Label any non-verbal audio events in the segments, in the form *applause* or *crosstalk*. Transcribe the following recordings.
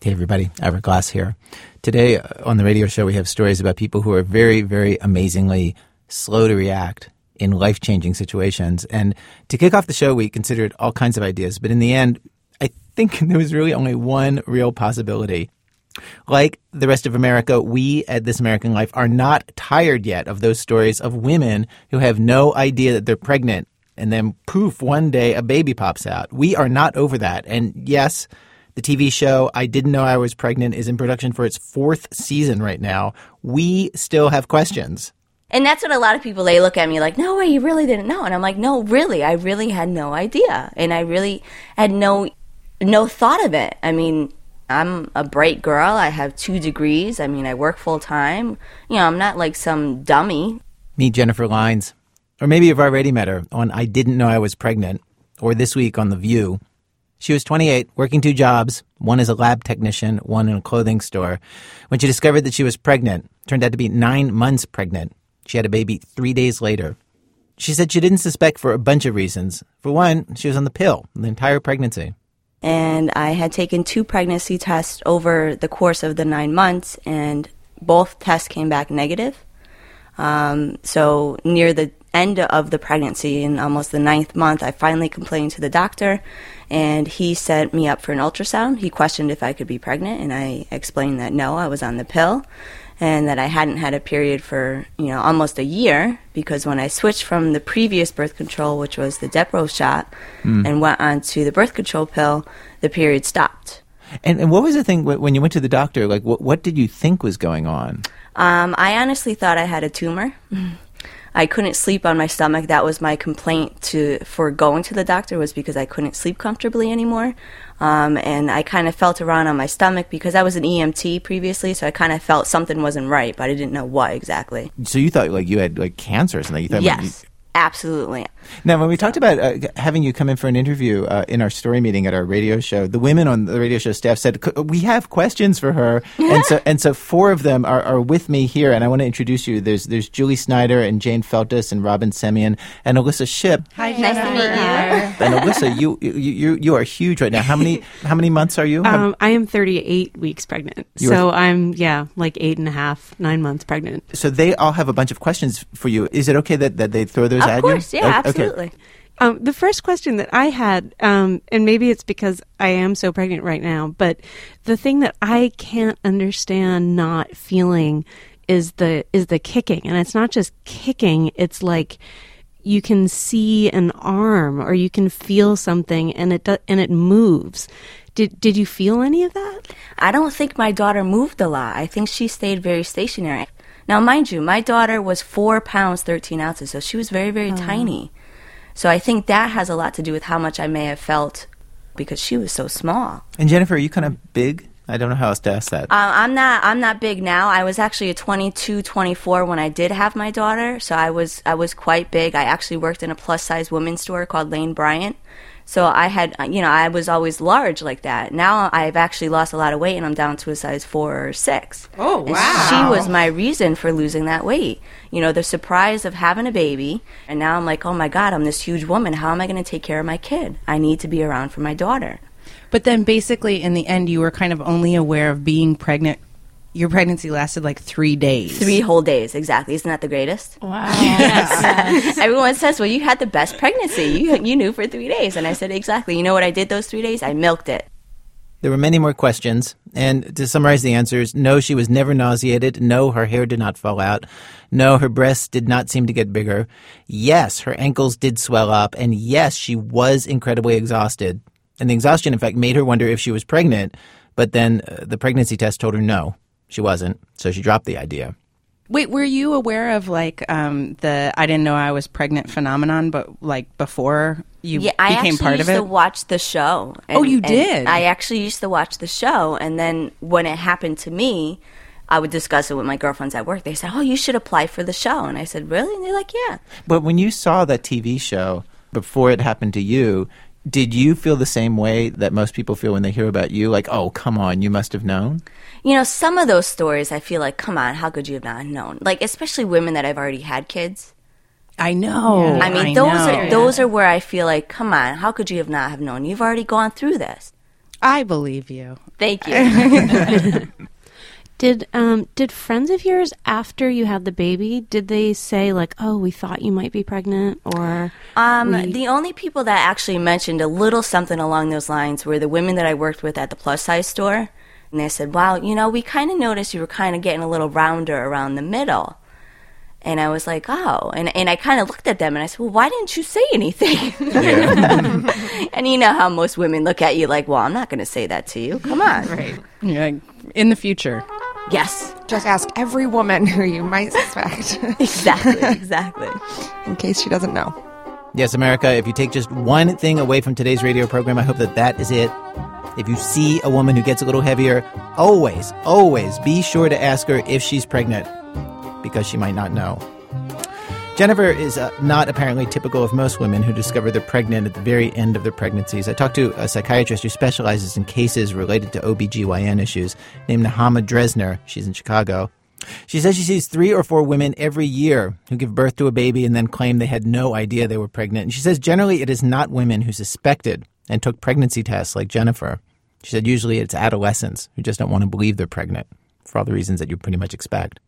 Hey, everybody. Ira Glass here. Today uh, on the radio show, we have stories about people who are very, very amazingly slow to react in life changing situations. And to kick off the show, we considered all kinds of ideas. But in the end, I think *laughs* there was really only one real possibility. Like the rest of America, we at This American Life are not tired yet of those stories of women who have no idea that they're pregnant and then poof, one day a baby pops out. We are not over that. And yes, the TV show I Didn't Know I Was Pregnant is in production for its fourth season right now. We still have questions. And that's what a lot of people they look at me like, "No way, you really didn't know." And I'm like, "No, really, I really had no idea, and I really had no no thought of it." I mean, I'm a bright girl. I have two degrees. I mean, I work full time. You know, I'm not like some dummy. Meet Jennifer Lines, or maybe you've already met her on I Didn't Know I Was Pregnant, or this week on The View. She was 28, working two jobs, one as a lab technician, one in a clothing store, when she discovered that she was pregnant. Turned out to be nine months pregnant. She had a baby three days later. She said she didn't suspect for a bunch of reasons. For one, she was on the pill the entire pregnancy. And I had taken two pregnancy tests over the course of the nine months, and both tests came back negative. Um, so near the end of the pregnancy, in almost the ninth month, I finally complained to the doctor, and he set me up for an ultrasound. He questioned if I could be pregnant, and I explained that no, I was on the pill, and that I hadn't had a period for you know almost a year because when I switched from the previous birth control, which was the Depo shot, and went on to the birth control pill, the period stopped. And, and what was the thing when you went to the doctor? Like, what, what did you think was going on? Um, I honestly thought I had a tumor. *laughs* I couldn't sleep on my stomach. That was my complaint to for going to the doctor was because I couldn't sleep comfortably anymore. Um, and I kind of felt around on my stomach because I was an EMT previously, so I kind of felt something wasn't right, but I didn't know what exactly. So you thought like you had like cancer or something? You thought like, Yes, absolutely. Now, when we talked about uh, having you come in for an interview uh, in our story meeting at our radio show, the women on the radio show staff said we have questions for her, *laughs* and so and so four of them are, are with me here, and I want to introduce you. There's there's Julie Snyder and Jane Feltes and Robyn Semien and Alissa Shipp. Hi, Nice to meet you. *laughs* And Alissa, you you you, you are huge right now. How many how many months are you? Um, I am 38 weeks pregnant. You are- so I'm, yeah, like eight and a half, nine months pregnant. so they all have a bunch of questions for you. Is it okay that, that they throw those Of at course, you? yeah, okay. absolutely. Um, the first question that I had, um, and maybe it's because I am so pregnant right now, but the thing that I can't understand not feeling is the is the kicking, and it's not just kicking; it's like you can see an arm or you can feel something, and it do, and it moves. Did did you feel any of that? I don't think my daughter moved a lot. I think she stayed very stationary. Now, mind you, my daughter was four pounds, 13 ounces, so she was very, very tiny. So I think that has a lot to do with how much I may have felt because she was so small. And Jennifer, are you kind of big? I don't know how else to ask that. Uh, I'm not. I'm not big now. I was actually a 22, 24 when I did have my daughter. So I was. I was quite big. I actually worked in a plus size women's store called Lane Bryant. So I had. Uh, you know, I was always large like that. Now I've actually lost a lot of weight, and I'm down to a size four or six. Oh, And wow. She was my reason for losing that weight. You know, the surprise of having a baby, and now I'm like, oh my god, I'm this huge woman. How am I going to take care of my kid? I need to be around for my daughter. But then basically, in the end, you were kind of only aware of being pregnant. Your pregnancy lasted like three days. Three whole days, exactly. Isn't that the greatest? Wow. *laughs* Yes. Everyone says, "Well, you had the best pregnancy. You you knew for three days." And I said, "Exactly. You know what I did those three days? I milked it." There were many more questions, and to summarize the answers, no, she was never nauseated. No, her hair did not fall out. No, her breasts did not seem to get bigger. Yes, her ankles did swell up, and yes, she was incredibly exhausted. And the exhaustion, in fact, made her wonder if she was pregnant, but then uh, the pregnancy test told her no, she wasn't, so she dropped the idea. Wait, were you aware of like um, the I didn't know I was pregnant phenomenon, but like before you Yeah, I became actually part used of it? I used to watch the show. Oh, you did? I actually used to watch the show, and then when it happened to me, I would discuss it with my girlfriends at work. They said, "Oh, you should apply for the show," and I said, "Really?" And they're like, "Yeah." But when you saw that TV show before it happened to you, did you feel the same way that most people feel when they hear about you? Like, oh, come on, you must have known? You know, some of those stories, I feel like, come on, how could you have not known? Like, especially women that I've already had kids. I know. I mean, those know. are those are where I feel like, come on, how could you have not have known? You've already gone through this. I believe you. Thank you. *laughs* *laughs* Did um did friends of yours after you had the baby did they say like oh we thought you might be pregnant or Um, we- the only people that actually mentioned a little something along those lines were the women that I worked with at the plus size store. And they said, wow, you know, we kind of noticed you were kind of getting a little rounder around the middle. And I was like, oh. And, and I kind of looked at them and I said, well, why didn't you say anything? *laughs* and you know how most women look at you like, well, I'm not going to say that to you. Come on. Right. Yeah, in the future. Yes, Just ask every woman who you might suspect *laughs* exactly, exactly. in case she doesn't know. Yes, America, if you take just one thing away from today's radio program, I hope that that is it. If you see a woman who gets a little heavier, always, always be sure to ask her if she's pregnant because she might not know. Jennifer is uh, not apparently typical of most women who discover they're pregnant at the very end of their pregnancies. I talked to a psychiatrist who specializes in cases related to OBGYN issues named Nehama Dresner. She's in Chicago. She says she sees three or four women every year who give birth to a baby and then claim they had no idea they were pregnant. And she says generally it is not women who suspected and took pregnancy tests like Jennifer. She said usually it's adolescents who just don't want to believe they're pregnant for all the reasons that you pretty much expect.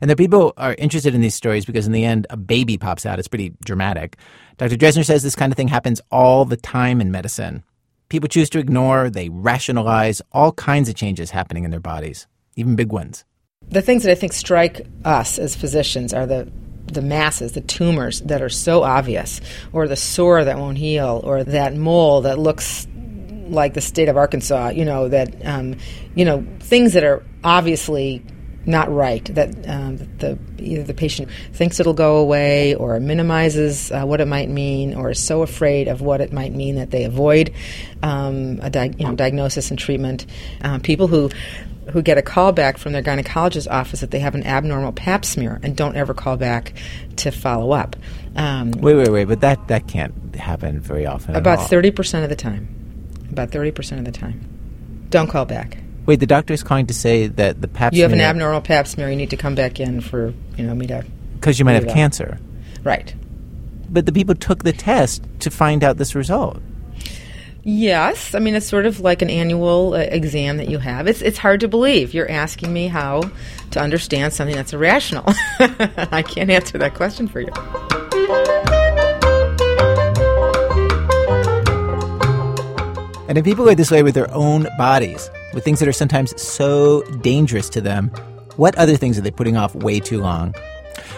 And the people are interested in these stories because in the end, a baby pops out. It's pretty dramatic. Dr. Dresner says this kind of thing happens all the time in medicine. People choose to ignore, they rationalize all kinds of changes happening in their bodies, even big ones. The things that I think strike us as physicians are the the masses, the tumors that are so obvious, or the sore that won't heal, or that mole that looks like the state of Arkansas. You know that um, you know things that are obviously not right. That um, the either the patient thinks it'll go away, or minimizes uh, what it might mean, or is so afraid of what it might mean that they avoid um, a di- you know, diagnosis and treatment. Um, people who who get a call back from their gynecologist's office that they have an abnormal pap smear and don't ever call back to follow up. Um, Wait, wait, wait, but that, that can't happen very often. at about all. 30% of the time. About 30% of the time. Don't call back. Wait, the doctor is calling to say that the pap smear. You have an abnormal pap smear, you need to come back in for, you know, me to. Because you might have Yeah. cancer. Right. But the people took the test to find out this result. Yes, I mean it's sort of like an annual uh, exam that you have. It's it's hard to believe. You're asking me how to understand something that's irrational. *laughs* I can't answer that question for you. And if people are this way with their own bodies, with things that are sometimes so dangerous to them, what other things are they putting off way too long?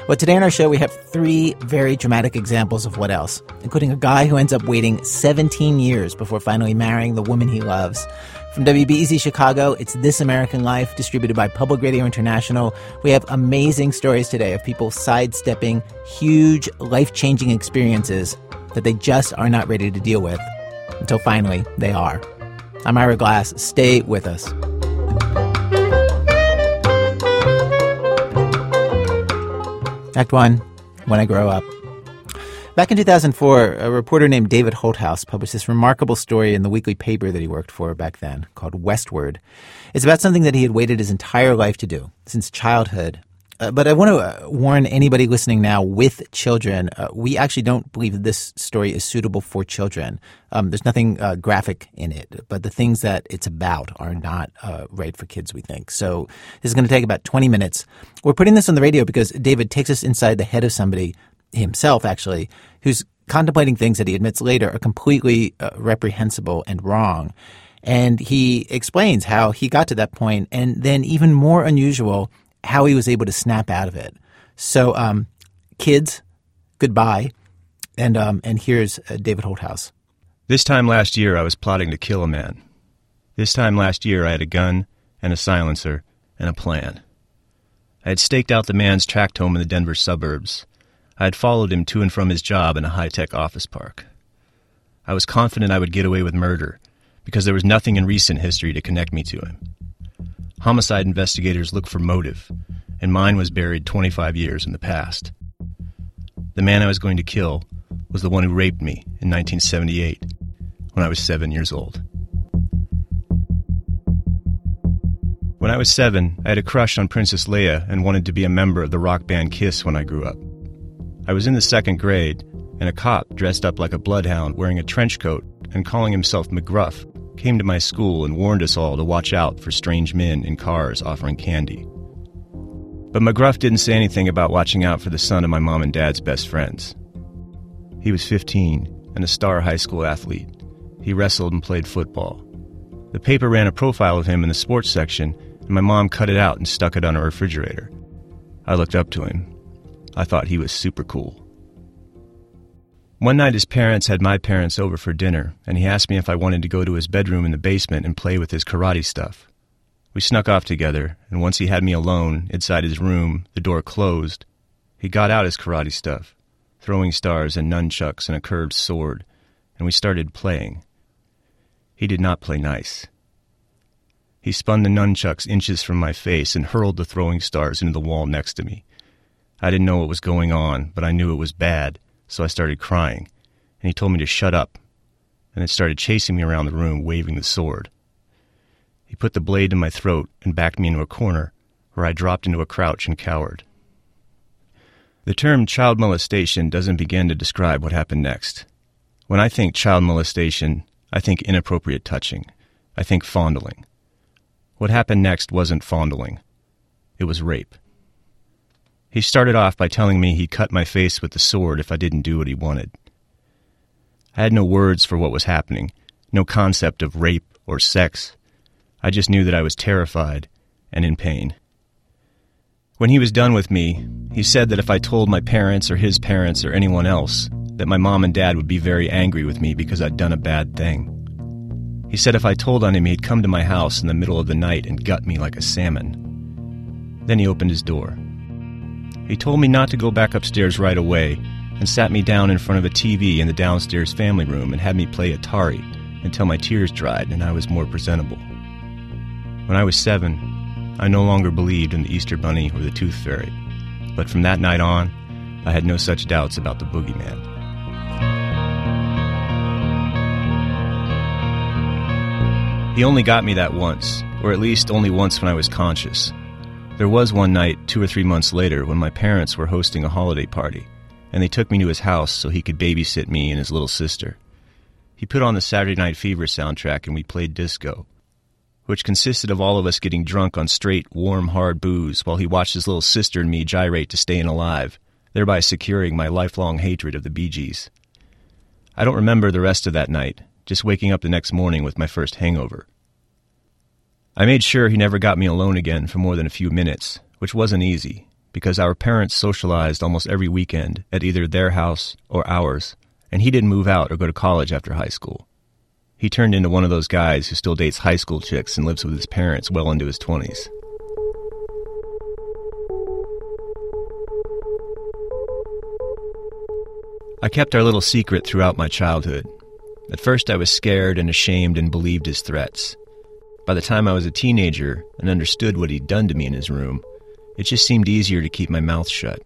Well, today on our show, we have three very dramatic examples of what else, including a guy who ends up waiting 17 years before finally marrying the woman he loves. From WBEZ Chicago, it's This American Life, distributed by Public Radio International. We have amazing stories today of people sidestepping huge, life changing experiences that they just are not ready to deal with until finally they are. I'm Ira Glass. Stay with us. Act 1 When I Grow Up. Back in 2004, a reporter named David Holthouse published this remarkable story in the weekly paper that he worked for back then called Westword. It's about something that he had waited his entire life to do, since childhood. Uh, but I want to uh, warn anybody listening now with children, uh, we actually don't believe this story is suitable for children. Um, there's nothing uh, graphic in it, but the things that it's about are not uh, right for kids, we think. So this is going to take about 20 minutes. We're putting this on the radio because David takes us inside the head of somebody himself, actually, who's contemplating things that he admits later are completely reprehensible and wrong. And he explains how he got to that point, and then even more unusual, how he was able to snap out of it. So, um, kids, goodbye, and um, and here's uh, David Holthouse. This time last year, I was plotting to kill a man. This time last year, I had a gun and a silencer and a plan. I had staked out the man's tract home in the Denver suburbs. I had followed him to and from his job in a high tech office park. I was confident I would get away with murder because there was nothing in recent history to connect me to him. Homicide investigators look for motive, and mine was buried 25 years in the past. The man I was going to kill was the one who raped me in 1978 when I was seven years old. When I was seven, I had a crush on Princess Leia and wanted to be a member of the rock band Kiss when I grew up. I was in the second grade, and a cop dressed up like a bloodhound wearing a trench coat and calling himself McGruff came to my school and warned us all to watch out for strange men in cars offering candy. But McGruff didn't say anything about watching out for the son of my mom and dad's best friends. He was 15 and a star high school athlete. He wrestled and played football. The paper ran a profile of him in the sports section, and my mom cut it out and stuck it on her refrigerator. I looked up to him. I thought he was super cool. One night, his parents had my parents over for dinner, and he asked me if I wanted to go to his bedroom in the basement and play with his karate stuff. We snuck off together, and once he had me alone inside his room, the door closed. He got out his karate stuff throwing stars and nunchucks and a curved sword, and we started playing. He did not play nice. He spun the nunchucks inches from my face and hurled the throwing stars into the wall next to me. I didn't know what was going on, but I knew it was bad, so I started crying, and he told me to shut up, and then started chasing me around the room, waving the sword. He put the blade in my throat and backed me into a corner, where I dropped into a crouch and cowered. The term child molestation doesn't begin to describe what happened next. When I think child molestation, I think inappropriate touching. I think fondling. What happened next wasn't fondling, it was rape. He started off by telling me he'd cut my face with the sword if I didn't do what he wanted. I had no words for what was happening, no concept of rape or sex. I just knew that I was terrified and in pain. When he was done with me, he said that if I told my parents or his parents or anyone else, that my mom and dad would be very angry with me because I'd done a bad thing. He said if I told on him, he'd come to my house in the middle of the night and gut me like a salmon. Then he opened his door. He told me not to go back upstairs right away and sat me down in front of a TV in the downstairs family room and had me play Atari until my tears dried and I was more presentable. When I was seven, I no longer believed in the Easter Bunny or the Tooth Fairy, but from that night on, I had no such doubts about the boogeyman. He only got me that once, or at least only once when I was conscious. There was one night, two or three months later, when my parents were hosting a holiday party, and they took me to his house so he could babysit me and his little sister. He put on the Saturday Night Fever soundtrack and we played disco which consisted of all of us getting drunk on straight, warm, hard booze while he watched his little sister and me gyrate to staying alive, thereby securing my lifelong hatred of the Bee Gees. I don't remember the rest of that night, just waking up the next morning with my first hangover. I made sure he never got me alone again for more than a few minutes, which wasn't easy, because our parents socialized almost every weekend at either their house or ours, and he didn't move out or go to college after high school. He turned into one of those guys who still dates high school chicks and lives with his parents well into his 20s. I kept our little secret throughout my childhood. At first, I was scared and ashamed and believed his threats. By the time I was a teenager and understood what he'd done to me in his room, it just seemed easier to keep my mouth shut.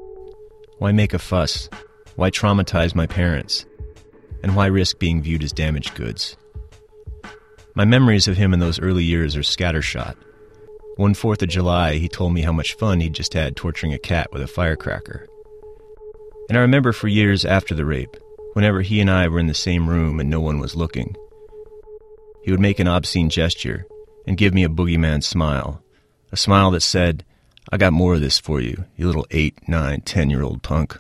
Why make a fuss? Why traumatize my parents? And why risk being viewed as damaged goods? My memories of him in those early years are scattershot. One Fourth of July, he told me how much fun he'd just had torturing a cat with a firecracker. And I remember for years after the rape, whenever he and I were in the same room and no one was looking, he would make an obscene gesture and give me a boogeyman smile, a smile that said, I got more of this for you, you little eight, nine, ten year old punk.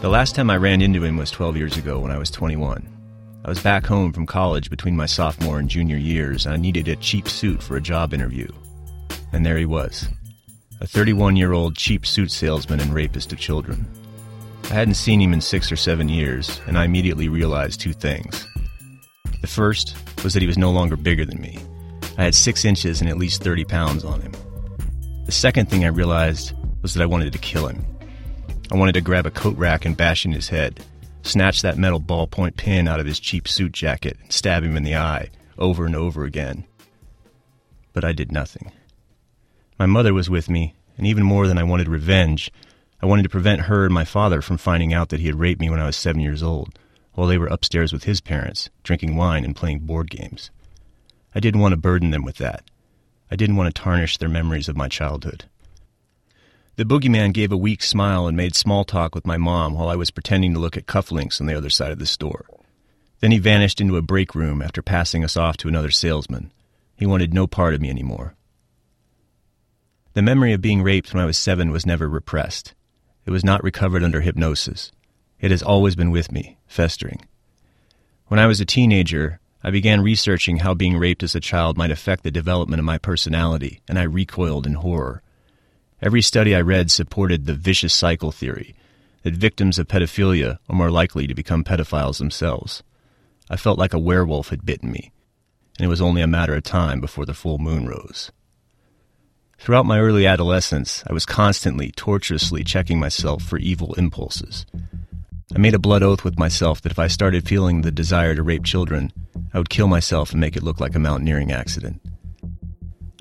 The last time I ran into him was 12 years ago when I was 21. I was back home from college between my sophomore and junior years, and I needed a cheap suit for a job interview. And there he was a 31 year old cheap suit salesman and rapist of children. I hadn't seen him in six or seven years, and I immediately realized two things. The first was that he was no longer bigger than me. I had six inches and at least 30 pounds on him. The second thing I realized was that I wanted to kill him. I wanted to grab a coat rack and bash in his head, snatch that metal ballpoint pen out of his cheap suit jacket, and stab him in the eye over and over again. But I did nothing. My mother was with me, and even more than I wanted revenge, I wanted to prevent her and my father from finding out that he had raped me when I was seven years old, while they were upstairs with his parents, drinking wine and playing board games. I didn't want to burden them with that. I didn't want to tarnish their memories of my childhood. The boogeyman gave a weak smile and made small talk with my mom while I was pretending to look at cufflinks on the other side of the store. Then he vanished into a break room after passing us off to another salesman. He wanted no part of me anymore. The memory of being raped when I was seven was never repressed. It was not recovered under hypnosis. It has always been with me, festering. When I was a teenager, I began researching how being raped as a child might affect the development of my personality, and I recoiled in horror. Every study I read supported the vicious cycle theory that victims of pedophilia are more likely to become pedophiles themselves. I felt like a werewolf had bitten me, and it was only a matter of time before the full moon rose. Throughout my early adolescence, I was constantly, tortuously checking myself for evil impulses. I made a blood oath with myself that if I started feeling the desire to rape children, I would kill myself and make it look like a mountaineering accident.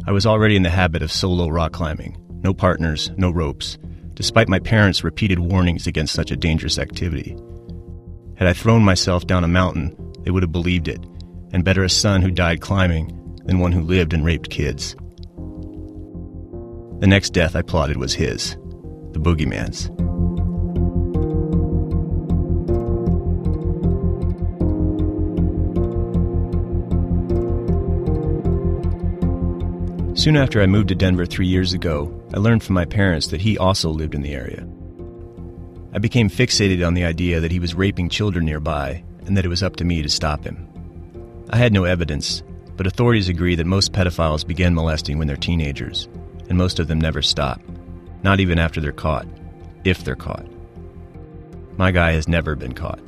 I was already in the habit of solo rock climbing no partners, no ropes, despite my parents' repeated warnings against such a dangerous activity. Had I thrown myself down a mountain, they would have believed it, and better a son who died climbing than one who lived and raped kids. The next death I plotted was his, the boogeyman's. Soon after I moved to Denver three years ago, I learned from my parents that he also lived in the area. I became fixated on the idea that he was raping children nearby and that it was up to me to stop him. I had no evidence, but authorities agree that most pedophiles begin molesting when they're teenagers, and most of them never stop, not even after they're caught, if they're caught. My guy has never been caught.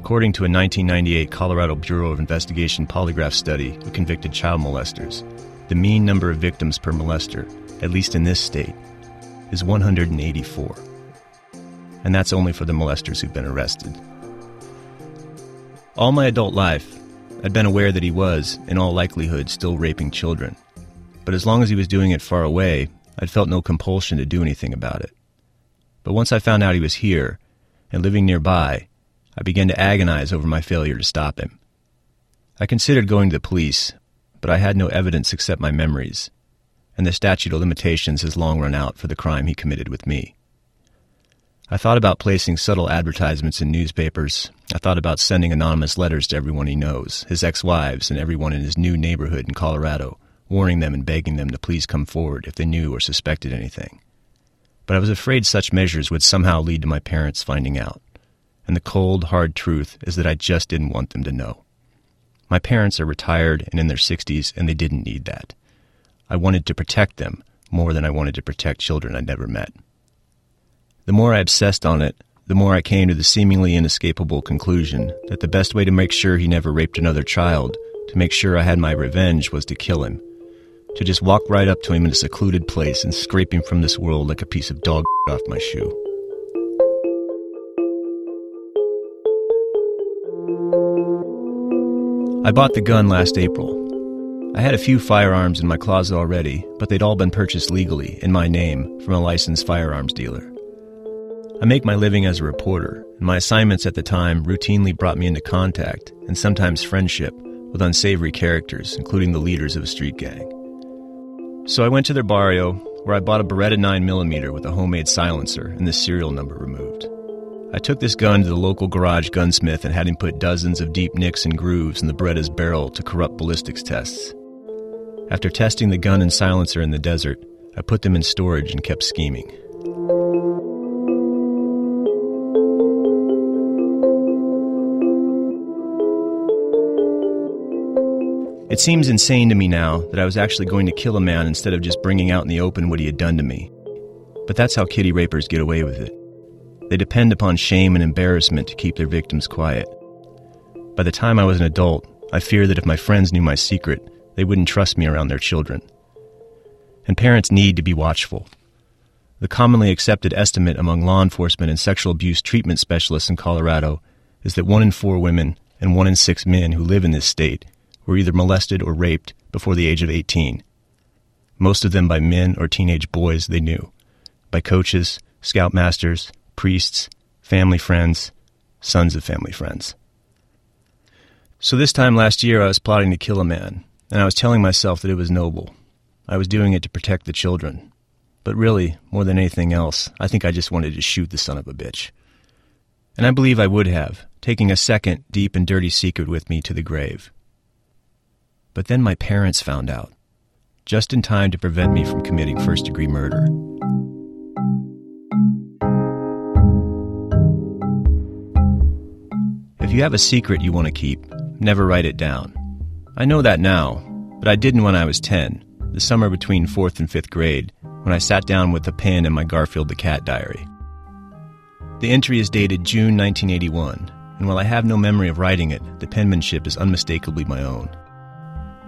According to a 1998 Colorado Bureau of Investigation polygraph study of convicted child molesters, the mean number of victims per molester, at least in this state, is 184. And that's only for the molesters who've been arrested. All my adult life, I'd been aware that he was, in all likelihood, still raping children. But as long as he was doing it far away, I'd felt no compulsion to do anything about it. But once I found out he was here, and living nearby, I began to agonize over my failure to stop him. I considered going to the police, but I had no evidence except my memories, and the statute of limitations has long run out for the crime he committed with me. I thought about placing subtle advertisements in newspapers. I thought about sending anonymous letters to everyone he knows, his ex wives, and everyone in his new neighborhood in Colorado, warning them and begging them to please come forward if they knew or suspected anything. But I was afraid such measures would somehow lead to my parents finding out and the cold, hard truth is that I just didn't want them to know. My parents are retired and in their 60s, and they didn't need that. I wanted to protect them more than I wanted to protect children I'd never met. The more I obsessed on it, the more I came to the seemingly inescapable conclusion that the best way to make sure he never raped another child, to make sure I had my revenge, was to kill him. To just walk right up to him in a secluded place and scrape him from this world like a piece of dog off my shoe. I bought the gun last April. I had a few firearms in my closet already, but they'd all been purchased legally, in my name, from a licensed firearms dealer. I make my living as a reporter, and my assignments at the time routinely brought me into contact, and sometimes friendship, with unsavory characters, including the leaders of a street gang. So I went to their barrio, where I bought a Beretta 9mm with a homemade silencer and the serial number removed. I took this gun to the local garage gunsmith and had him put dozens of deep nicks and grooves in the Beretta's barrel to corrupt ballistics tests. After testing the gun and silencer in the desert, I put them in storage and kept scheming. It seems insane to me now that I was actually going to kill a man instead of just bringing out in the open what he had done to me. But that's how kitty rapers get away with it. They depend upon shame and embarrassment to keep their victims quiet. By the time I was an adult, I feared that if my friends knew my secret, they wouldn't trust me around their children. And parents need to be watchful. The commonly accepted estimate among law enforcement and sexual abuse treatment specialists in Colorado is that one in four women and one in six men who live in this state were either molested or raped before the age of 18. Most of them by men or teenage boys they knew, by coaches, scoutmasters, priests, family friends, sons of family friends. So this time last year, I was plotting to kill a man, and I was telling myself that it was noble. I was doing it to protect the children. But really, more than anything else, I think I just wanted to shoot the son of a bitch. And I believe I would have, taking a second, deep, and dirty secret with me to the grave. But then my parents found out, just in time to prevent me from committing first degree murder. If you have a secret you want to keep, never write it down. I know that now, but I didn't when I was 10, the summer between 4th and 5th grade, when I sat down with a pen in my Garfield the Cat diary. The entry is dated June 1981, and while I have no memory of writing it, the penmanship is unmistakably my own.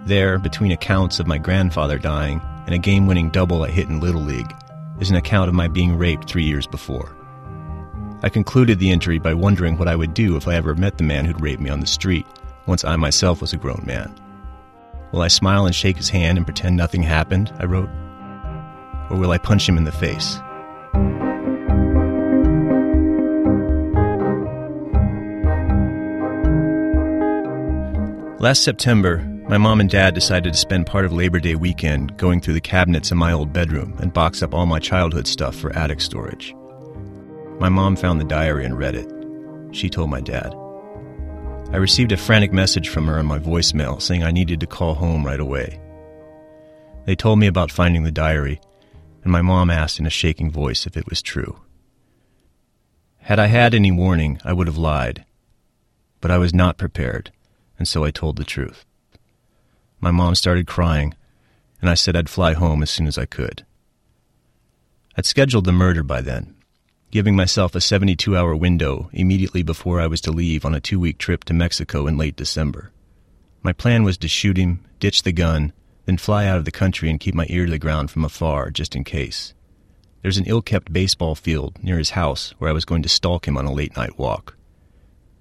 There, between accounts of my grandfather dying and a game winning double I hit in Little League, is an account of my being raped three years before. I concluded the entry by wondering what I would do if I ever met the man who'd raped me on the street, once I myself was a grown man. Will I smile and shake his hand and pretend nothing happened? I wrote. Or will I punch him in the face? Last September, my mom and dad decided to spend part of Labor Day weekend going through the cabinets in my old bedroom and box up all my childhood stuff for attic storage. My mom found the diary and read it. She told my dad. I received a frantic message from her on my voicemail saying I needed to call home right away. They told me about finding the diary, and my mom asked in a shaking voice if it was true. Had I had any warning, I would have lied. But I was not prepared and so I told the truth. My mom started crying, and I said I'd fly home as soon as I could. I'd scheduled the murder by then, giving myself a 72 hour window immediately before I was to leave on a two week trip to Mexico in late December. My plan was to shoot him, ditch the gun, then fly out of the country and keep my ear to the ground from afar just in case. There's an ill kept baseball field near his house where I was going to stalk him on a late night walk.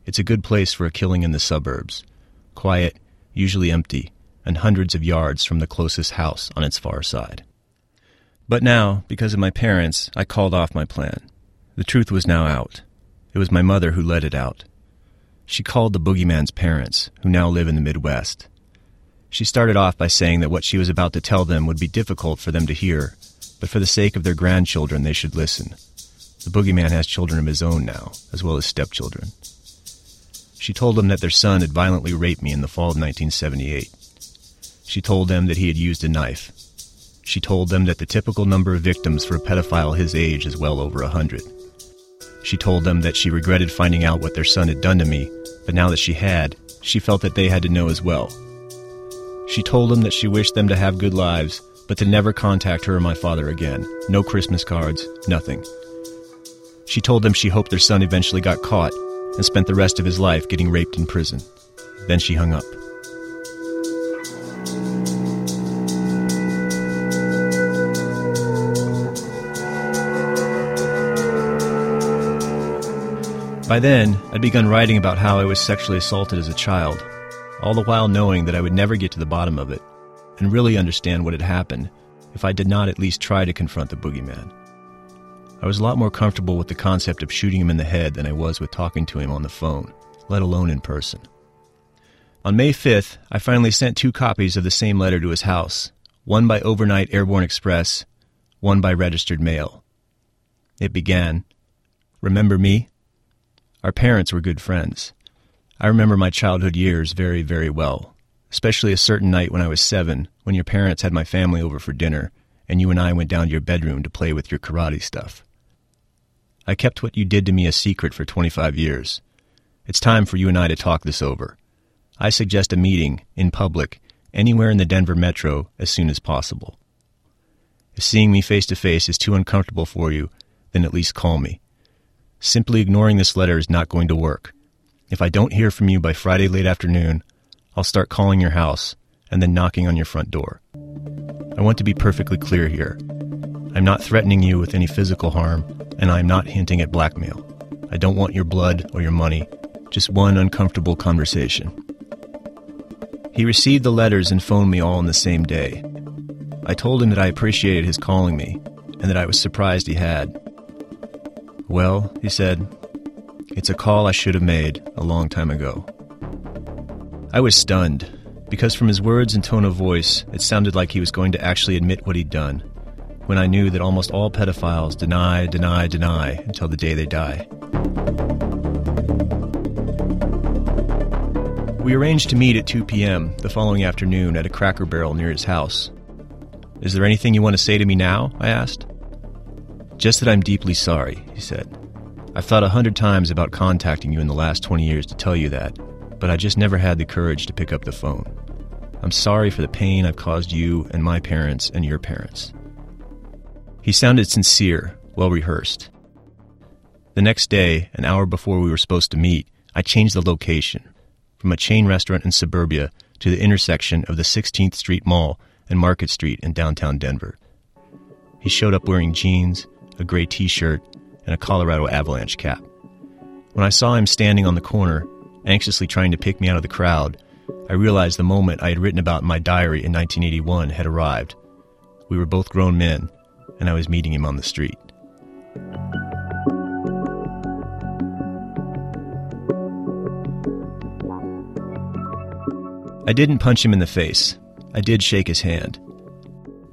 It's a good place for a killing in the suburbs quiet, usually empty, and hundreds of yards from the closest house on its far side. But now, because of my parents, I called off my plan. The truth was now out. It was my mother who let it out. She called the boogeyman's parents, who now live in the Midwest. She started off by saying that what she was about to tell them would be difficult for them to hear, but for the sake of their grandchildren, they should listen. The boogeyman has children of his own now, as well as stepchildren. She told them that their son had violently raped me in the fall of 1978. She told them that he had used a knife. She told them that the typical number of victims for a pedophile his age is well over a hundred. She told them that she regretted finding out what their son had done to me, but now that she had, she felt that they had to know as well. She told them that she wished them to have good lives, but to never contact her or my father again. No Christmas cards, nothing. She told them she hoped their son eventually got caught and spent the rest of his life getting raped in prison. Then she hung up. By then, I'd begun writing about how I was sexually assaulted as a child, all the while knowing that I would never get to the bottom of it and really understand what had happened if I did not at least try to confront the boogeyman. I was a lot more comfortable with the concept of shooting him in the head than I was with talking to him on the phone, let alone in person. On May 5th, I finally sent two copies of the same letter to his house, one by overnight airborne express, one by registered mail. It began Remember me? Our parents were good friends. I remember my childhood years very, very well, especially a certain night when I was seven, when your parents had my family over for dinner, and you and I went down to your bedroom to play with your karate stuff. I kept what you did to me a secret for 25 years. It's time for you and I to talk this over. I suggest a meeting, in public, anywhere in the Denver metro as soon as possible. If seeing me face to face is too uncomfortable for you, then at least call me. Simply ignoring this letter is not going to work. If I don't hear from you by Friday late afternoon, I'll start calling your house and then knocking on your front door. I want to be perfectly clear here. I'm not threatening you with any physical harm, and I'm not hinting at blackmail. I don't want your blood or your money, just one uncomfortable conversation. He received the letters and phoned me all in the same day. I told him that I appreciated his calling me, and that I was surprised he had. Well, he said, it's a call I should have made a long time ago. I was stunned, because from his words and tone of voice, it sounded like he was going to actually admit what he'd done when I knew that almost all pedophiles deny, deny, deny until the day they die. We arranged to meet at 2 p.m. the following afternoon at a cracker barrel near his house. Is there anything you want to say to me now? I asked. Just that I'm deeply sorry, he said. I've thought a hundred times about contacting you in the last 20 years to tell you that, but I just never had the courage to pick up the phone. I'm sorry for the pain I've caused you and my parents and your parents. He sounded sincere, well rehearsed. The next day, an hour before we were supposed to meet, I changed the location from a chain restaurant in suburbia to the intersection of the 16th Street Mall and Market Street in downtown Denver. He showed up wearing jeans, a gray t shirt, and a Colorado Avalanche cap. When I saw him standing on the corner, anxiously trying to pick me out of the crowd, I realized the moment I had written about in my diary in 1981 had arrived. We were both grown men, and I was meeting him on the street. I didn't punch him in the face. I did shake his hand.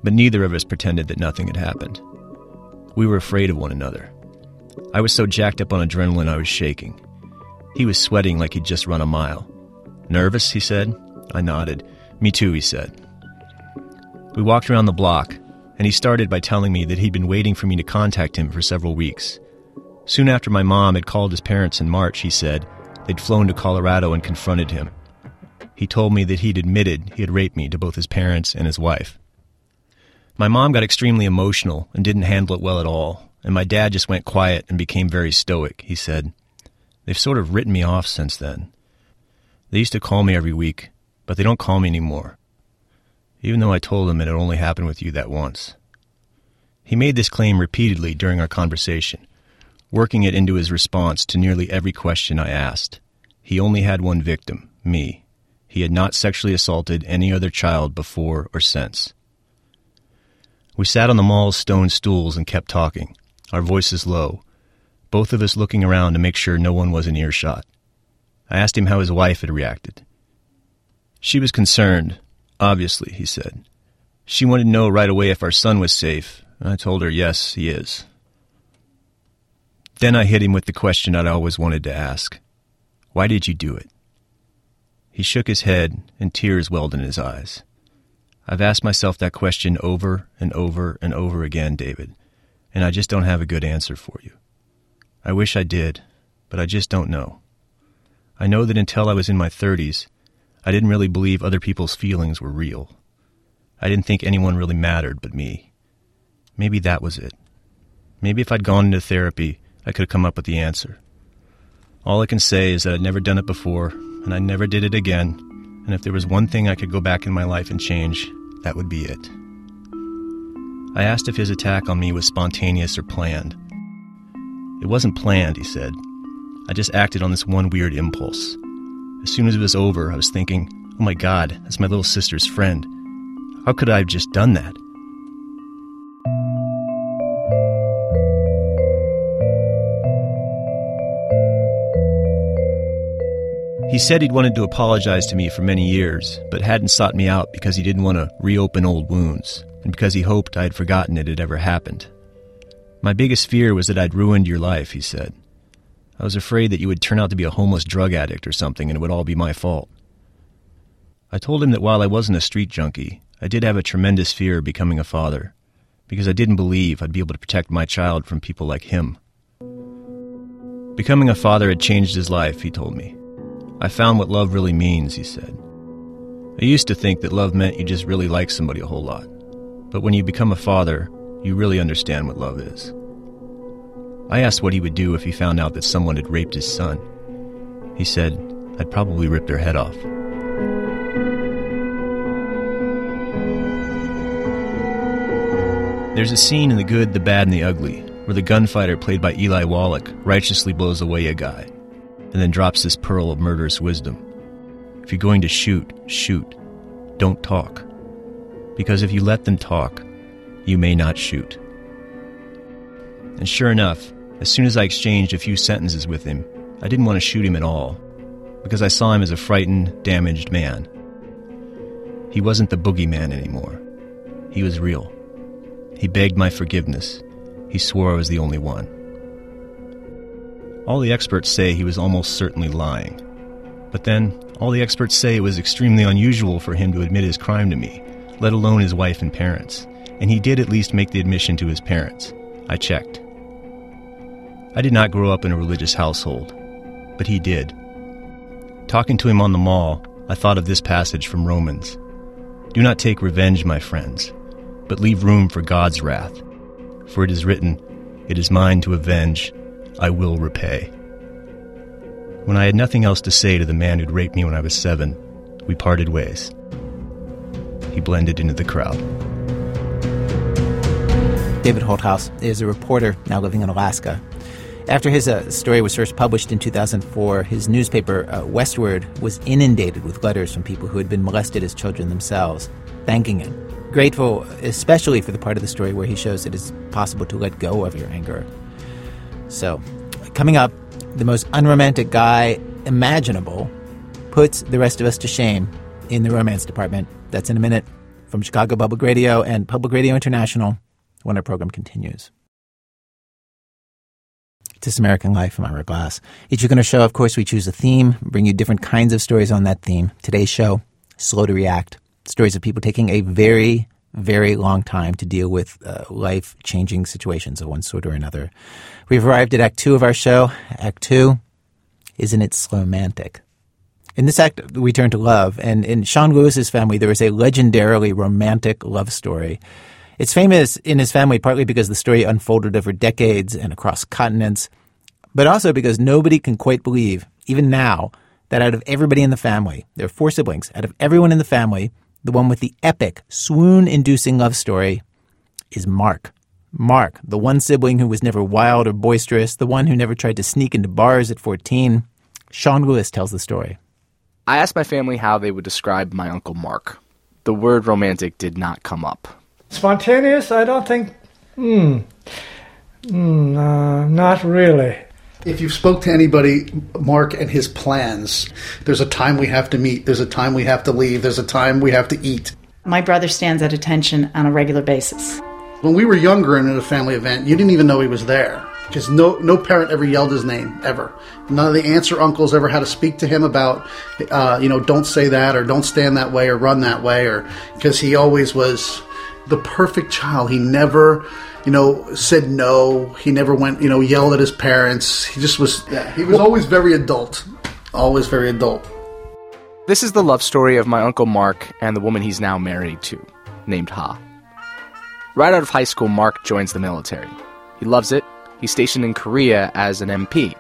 But neither of us pretended that nothing had happened. We were afraid of one another. I was so jacked up on adrenaline I was shaking. He was sweating like he'd just run a mile. Nervous, he said. I nodded. Me too, he said. We walked around the block, and he started by telling me that he'd been waiting for me to contact him for several weeks. Soon after my mom had called his parents in March, he said, they'd flown to Colorado and confronted him. He told me that he'd admitted he had raped me to both his parents and his wife. My mom got extremely emotional and didn't handle it well at all, and my dad just went quiet and became very stoic, he said. They've sort of written me off since then. They used to call me every week, but they don't call me anymore, even though I told them it had only happened with you that once. He made this claim repeatedly during our conversation, working it into his response to nearly every question I asked. He only had one victim, me. He had not sexually assaulted any other child before or since. We sat on the mall's stone stools and kept talking, our voices low, both of us looking around to make sure no one was in earshot. I asked him how his wife had reacted. She was concerned, obviously, he said. She wanted to know right away if our son was safe, I told her, yes, he is. Then I hit him with the question I'd always wanted to ask Why did you do it? He shook his head, and tears welled in his eyes. I've asked myself that question over and over and over again, David, and I just don't have a good answer for you. I wish I did, but I just don't know. I know that until I was in my 30s, I didn't really believe other people's feelings were real. I didn't think anyone really mattered but me. Maybe that was it. Maybe if I'd gone into therapy, I could have come up with the answer. All I can say is that I'd never done it before, and I never did it again. And if there was one thing I could go back in my life and change, that would be it. I asked if his attack on me was spontaneous or planned. It wasn't planned, he said. I just acted on this one weird impulse. As soon as it was over, I was thinking, oh my god, that's my little sister's friend. How could I have just done that? He said he'd wanted to apologize to me for many years, but hadn't sought me out because he didn't want to reopen old wounds, and because he hoped I had forgotten it had ever happened. My biggest fear was that I'd ruined your life, he said. I was afraid that you would turn out to be a homeless drug addict or something and it would all be my fault. I told him that while I wasn't a street junkie, I did have a tremendous fear of becoming a father, because I didn't believe I'd be able to protect my child from people like him. Becoming a father had changed his life, he told me. I found what love really means, he said. I used to think that love meant you just really like somebody a whole lot. But when you become a father, you really understand what love is. I asked what he would do if he found out that someone had raped his son. He said, I'd probably rip their head off. There's a scene in The Good, the Bad, and the Ugly where the gunfighter played by Eli Wallach righteously blows away a guy and then drops this pearl of murderous wisdom. If you're going to shoot, shoot. Don't talk. Because if you let them talk, you may not shoot. And sure enough, as soon as I exchanged a few sentences with him, I didn't want to shoot him at all, because I saw him as a frightened, damaged man. He wasn't the boogeyman anymore. He was real. He begged my forgiveness. He swore I was the only one. All the experts say he was almost certainly lying. But then, all the experts say it was extremely unusual for him to admit his crime to me, let alone his wife and parents. And he did at least make the admission to his parents. I checked. I did not grow up in a religious household, but he did. Talking to him on the mall, I thought of this passage from Romans Do not take revenge, my friends, but leave room for God's wrath. For it is written, It is mine to avenge, I will repay. When I had nothing else to say to the man who'd raped me when I was seven, we parted ways. He blended into the crowd. David Holthouse is a reporter now living in Alaska. After his uh, story was first published in 2004, his newspaper, uh, Westword, was inundated with letters from people who had been molested as children themselves, thanking him. Grateful, especially for the part of the story where he shows it is possible to let go of your anger. So, coming up, the most unromantic guy imaginable puts the rest of us to shame in the romance department. That's in a minute from Chicago Public Radio and Public Radio International when our program continues. This American Life. I'm Ira Glass. Each week on our show, of course, we choose a theme, bring you different kinds of stories on that theme. Today's show, Slow to React. Stories of people taking a very, very long time to deal with uh, life changing situations of one sort or another. We've arrived at Act Two of our show. Act Two, Isn't It Slow-mantic? In this act, we turn to love, and in Sean Lewis's family, there is a legendarily romantic love story it's famous in his family partly because the story unfolded over decades and across continents, but also because nobody can quite believe, even now, that out of everybody in the family, there are four siblings, out of everyone in the family, the one with the epic, swoon inducing love story is Mark. Mark, the one sibling who was never wild or boisterous, the one who never tried to sneak into bars at 14. Sean Lewis tells the story. I asked my family how they would describe my Uncle Mark. The word romantic did not come up. Spontaneous? I don't think. Hmm. Mm, uh, not really. If you've spoke to anybody, Mark and his plans, there's a time we have to meet, there's a time we have to leave, there's a time we have to eat. My brother stands at attention on a regular basis. When we were younger and at a family event, you didn't even know he was there because no no parent ever yelled his name ever. None of the aunts or uncles ever had to speak to him about, uh, you know, don't say that or don't stand that way or run that way or because he always was the perfect child. He never, you know, said no. He never went, you know, yelled at his parents. He just was, yeah, he was always very adult. Always very adult. This is the love story of my Uncle Mark and the woman he's now married to, named Ha. Right out of high school, Mark joins the military. He loves it. He's stationed in Korea as an MP.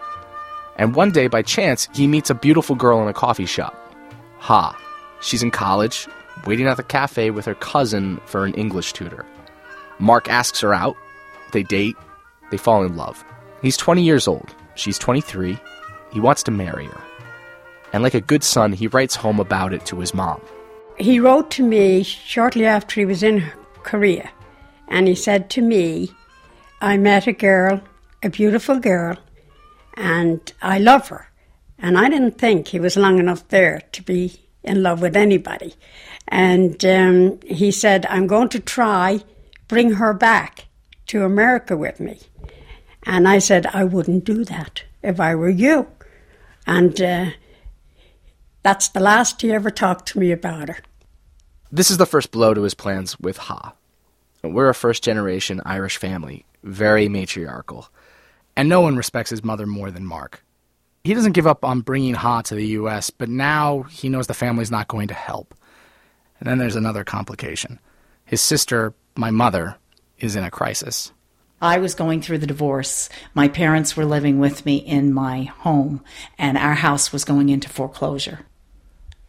And one day, by chance, he meets a beautiful girl in a coffee shop. Ha. She's in college, waiting at the cafe with her cousin for an English tutor. Mark asks her out. They date. They fall in love. He's 20 years old. She's 23. He wants to marry her. And like a good son, he writes home about it to his mom. He wrote to me shortly after he was in Korea. And he said to me, I met a girl, a beautiful girl, and I love her. And I didn't think he was long enough there to be in love with anybody. And um, he said, I'm going to try bring her back to America with me. And I said, I wouldn't do that if I were you. And uh, that's the last he ever talked to me about her. This is the first blow to his plans with Ha. We're a first generation Irish family, very matriarchal. And no one respects his mother more than Mark. He doesn't give up on bringing Ha to the U.S., but now he knows the family's not going to help. And then there's another complication. His sister, my mother, is in a crisis. I was going through the divorce. My parents were living with me in my home, and our house was going into foreclosure.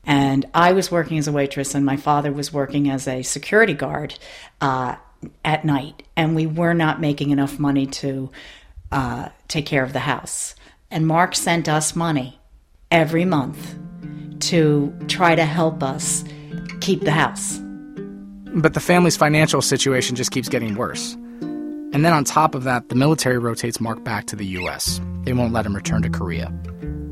And I was working as a waitress, and my father was working as a security guard uh, at night, and we were not making enough money to uh, take care of the house. And Mark sent us money every month to try to help us keep the house. But the family's financial situation just keeps getting worse. And then on top of that, the military rotates Mark back to the US. They won't let him return to Korea.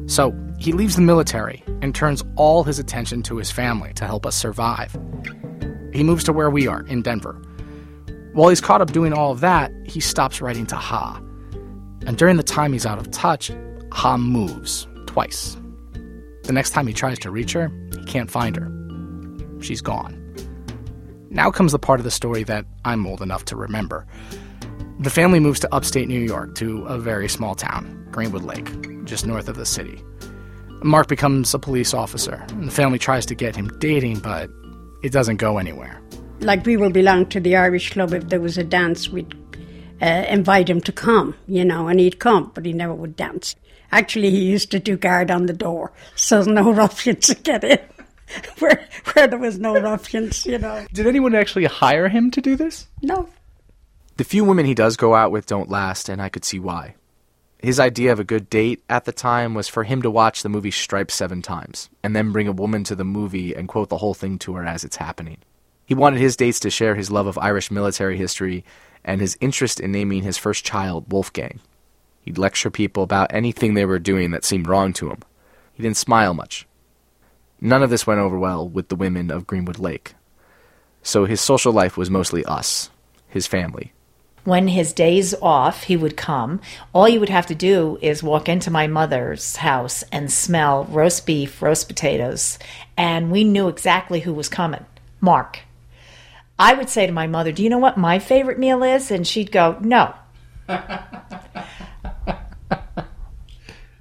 So he leaves the military and turns all his attention to his family to help us survive. He moves to where we are, in Denver. While he's caught up doing all of that, he stops writing to Ha. And during the time he's out of touch, Ha moves twice. The next time he tries to reach her, he can't find her. She's gone. Now comes the part of the story that I'm old enough to remember. The family moves to upstate New York to a very small town, Greenwood Lake, just north of the city. Mark becomes a police officer, and the family tries to get him dating, but it doesn't go anywhere. Like we would belong to the Irish club. If there was a dance, we'd uh, invite him to come, you know, and he'd come, but he never would dance. Actually, he used to do guard on the door, so no *laughs* ruffians could get in. *laughs* where, where there was no *laughs* ruffians, you know. Did anyone actually hire him to do this? No. The few women he does go out with don't last, and I could see why. His idea of a good date at the time was for him to watch the movie Stripes seven times, and then bring a woman to the movie and quote the whole thing to her as it's happening. He wanted his dates to share his love of Irish military history and his interest in naming his first child Wolfgang. He'd lecture people about anything they were doing that seemed wrong to him. He didn't smile much. None of this went over well with the women of Greenwood Lake. So his social life was mostly us, his family. When his days off, he would come. All you would have to do is walk into my mother's house and smell roast beef, roast potatoes, and we knew exactly who was coming. Mark. I would say to my mother, Do you know what my favorite meal is? And she'd go, No. *laughs*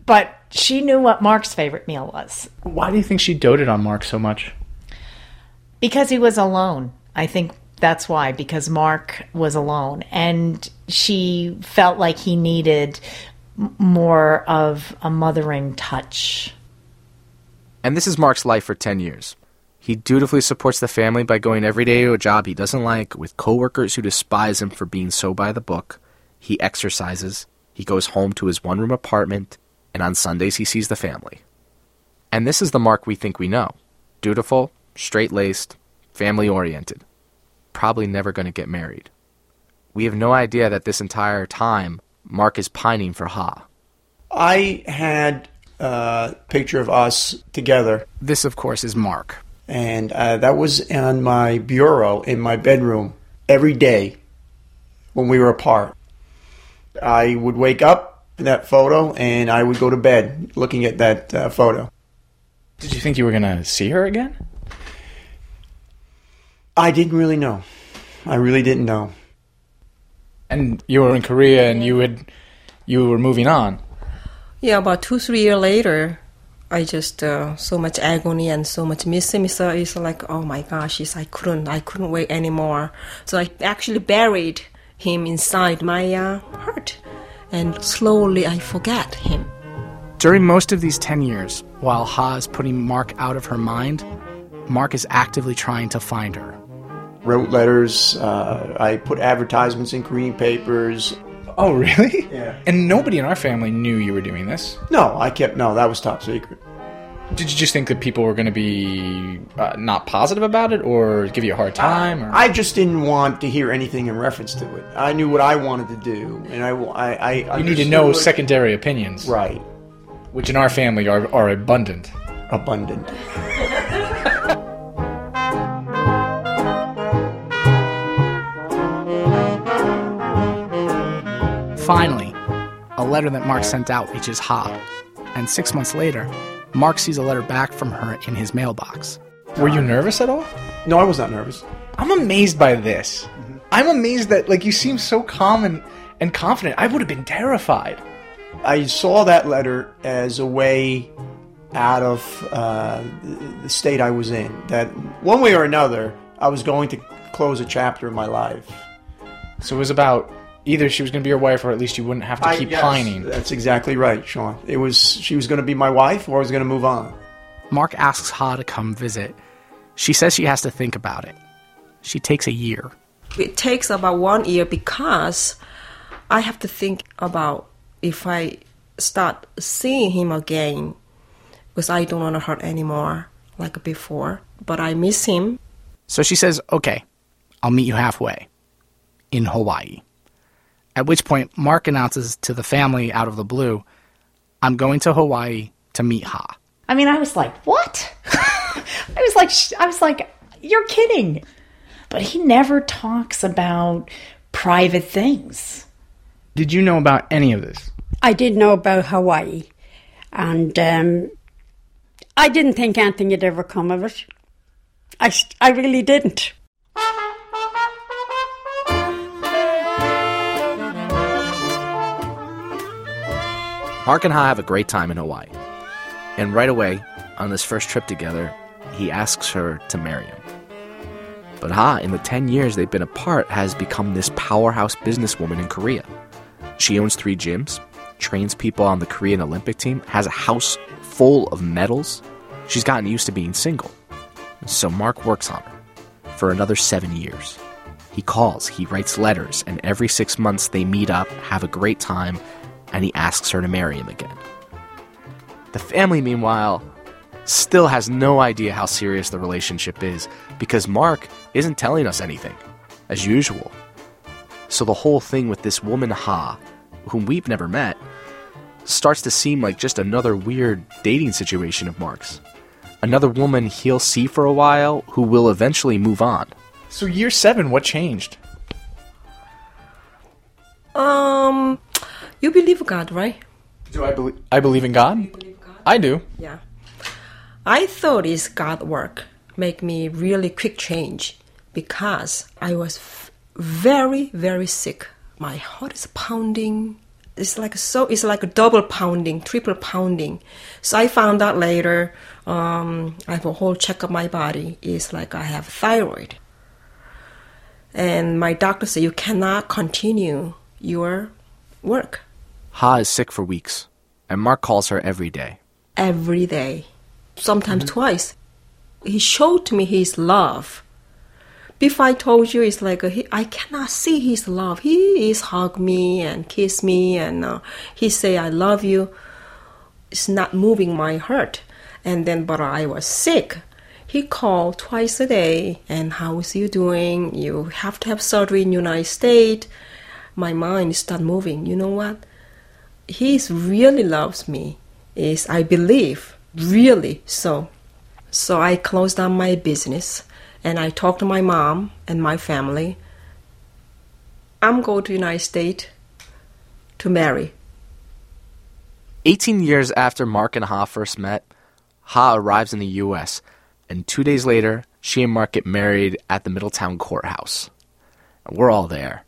but she knew what Mark's favorite meal was Why do you think she doted on Mark so much? because he was alone. I think that's why, because Mark was alone. And she felt like he needed more of a mothering touch. And this is Mark's life for 10 years. He dutifully supports the family by going every day to a job he doesn't like, with coworkers who despise him for being so by the book. He exercises, he goes home to his one room apartment, and on Sundays he sees the family. And this is the Mark we think we know dutiful, straight laced, family oriented. Probably never going to get married. We have no idea that this entire time, Mark is pining for Ha. I had a picture of us together. This, of course, is Mark. And uh, that was on my bureau in my bedroom every day when we were apart. I would wake up that photo and I would go to bed looking at that uh, photo. Did you think you were going to see her again? I didn't really know. I really didn't know. And you were in Korea and you had you were moving on. Yeah, about two, three years later, I just uh, so much agony and so much missing. So it's like, oh my gosh, it's, I couldn't, I couldn't wait anymore. So I actually buried him inside my uh, heart, and slowly I forget him. During most of these 10 years, while Ha is putting Mark out of her mind, Mark is actively trying to find her. Wrote letters. Uh, I put advertisements in Korean papers. Oh, really? Yeah. And nobody in our family knew you were doing this. No, I kept no. That was top secret. Did you just think that people were going to be uh, not positive about it, or give you a hard time? Or? I just didn't want to hear anything in reference to it. I knew what I wanted to do, and I, I, I you need to know understood- secondary opinions, right? Which in our family are are abundant. Abundant. Finally, a letter that Mark sent out reaches Ha, and six months later, Mark sees a letter back from her in his mailbox. Were you nervous at all? No, I was not nervous. I'm amazed by this. I'm amazed that like you seem so calm and, and confident. I would have been terrified. I saw that letter as a way out of uh, the state I was in. That one way or another, I was going to close a chapter in my life. So it was about either she was going to be your wife, or at least you wouldn't have to I- keep yes, pining. That's exactly right, Sean. It was she was going to be my wife, or I was going to move on. Mark asks Ha to come visit. She says she has to think about it. She takes a year. It takes about one year because I have to think about if I start seeing him again, because I don't want to hurt anymore like before. But I miss him. So she says, okay, I'll meet you halfway in Hawaii. At which point, Mark announces to the family out of the blue, I'm going to Hawaii to meet Ha. I mean, I was like, what? *laughs* I was like, I was like, you're kidding. but he never talks about private things. Did you know about any of this? I did know about Hawaii, and um, I didn't think anything would ever come of it. I, I really didn't. Mark and Ha have a great time in Hawaii. And right away, on this first trip together, he asks her to marry him. But Ha, in the 10 years they've been apart, has become this powerhouse businesswoman in Korea. She owns three gyms, trains people on the Korean Olympic team, has a house full of medals. She's gotten used to being single. So Mark works on her for another seven years. He calls, he writes letters, and every six months they meet up, have a great time, and he asks her to marry him again. The family, meanwhile, still has no idea how serious the relationship is because Mark isn't telling us anything, as usual. So the whole thing with this woman Ha, whom we've never met, starts to seem like just another weird dating situation of Mark's. Another woman he'll see for a while who will eventually move on. So year seven, what changed? Um, you believe God, right? Do I believe? I believe in God. I do. Yeah. I thought it's God work make me really quick change because I was f- very very sick. My heart is pounding. It's like so. It's like a double pounding, triple pounding. So I found out later. Um, I have a whole check of my body. It's like I have thyroid, and my doctor said you cannot continue your work Ha is sick for weeks, and Mark calls her every day. every day, sometimes twice. He showed me his love. Before I told you, it's like uh, he, I cannot see his love. He is hug me and kiss me, and uh, he say I love you. It's not moving my heart. And then, but I was sick. He called twice a day, and how is you doing? You have to have surgery in United States. My mind start moving. You know what? He really loves me. Is I believe really so. So I closed down my business and I talked to my mom and my family. I'm going to United States to marry. 18 years after Mark and Ha first met, Ha arrives in the U.S., and two days later, she and Mark get married at the Middletown courthouse. And we're all there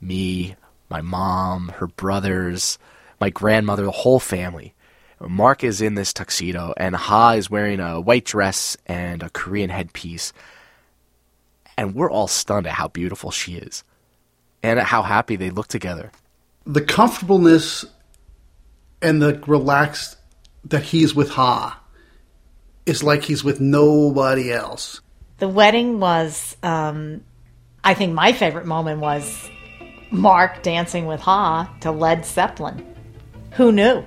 me, my mom, her brothers, my grandmother, the whole family. Mark is in this tuxedo, and Ha is wearing a white dress and a Korean headpiece. And we're all stunned at how beautiful she is and at how happy they look together. the comfortableness and the relaxed that he's with Ha is like he's with nobody else. The wedding was, um, I think my favorite moment was Mark dancing with Ha to Led Zeppelin. Who knew?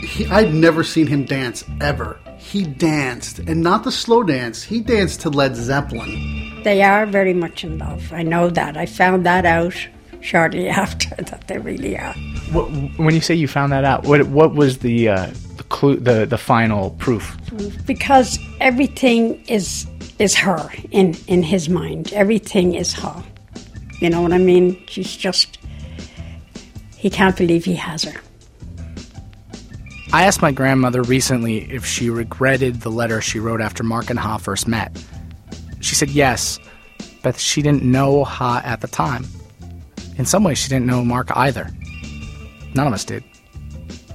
He, I'd never seen him dance ever. He danced, and not the slow dance. He danced to Led Zeppelin. They are very much in love. I know that. I found that out shortly *laughs* after that they really are. What, when you say you found that out, what what was the uh, the clue, the the final proof? Because everything is is her in in his mind. Everything is her. You know what I mean? She's just he can't believe he has her. I asked my grandmother recently if she regretted the letter she wrote after Mark and Ha first met. She said yes, but she didn't know Ha at the time. In some ways, she didn't know Mark either. None of us did.